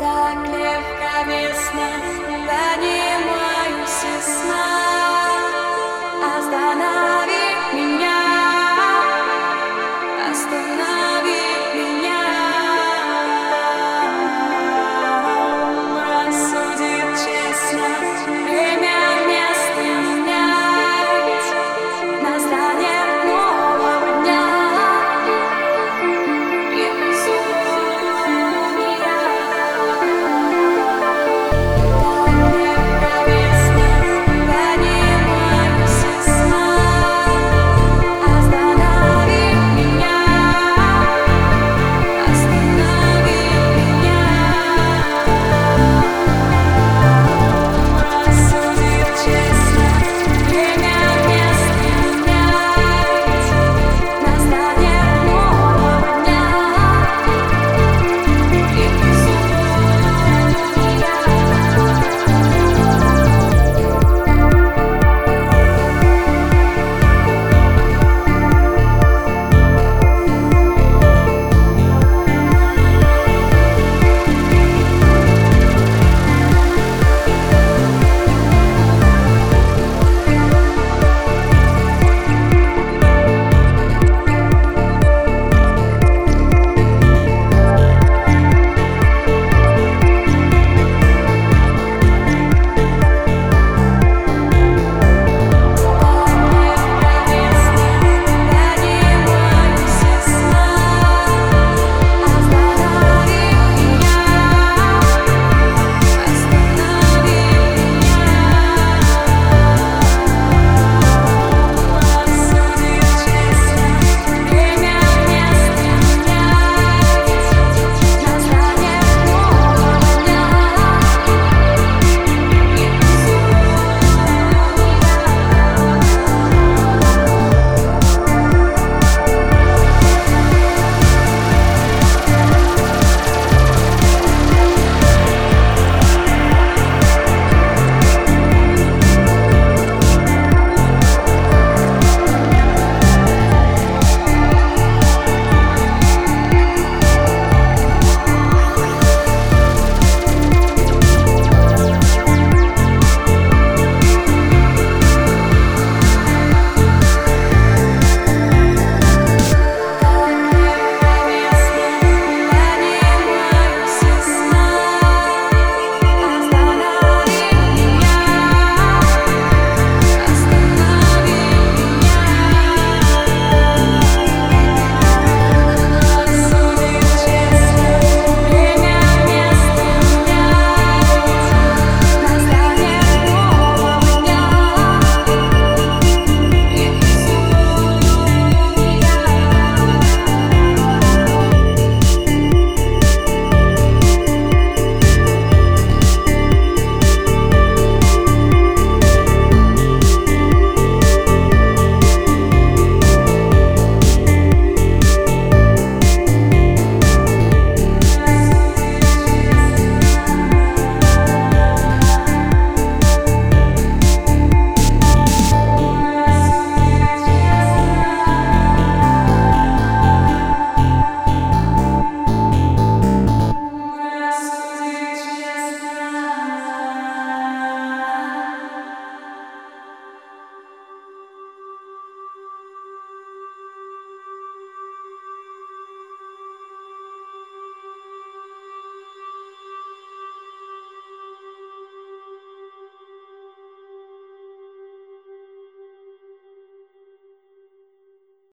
Так легковесно донимаюсь и сна.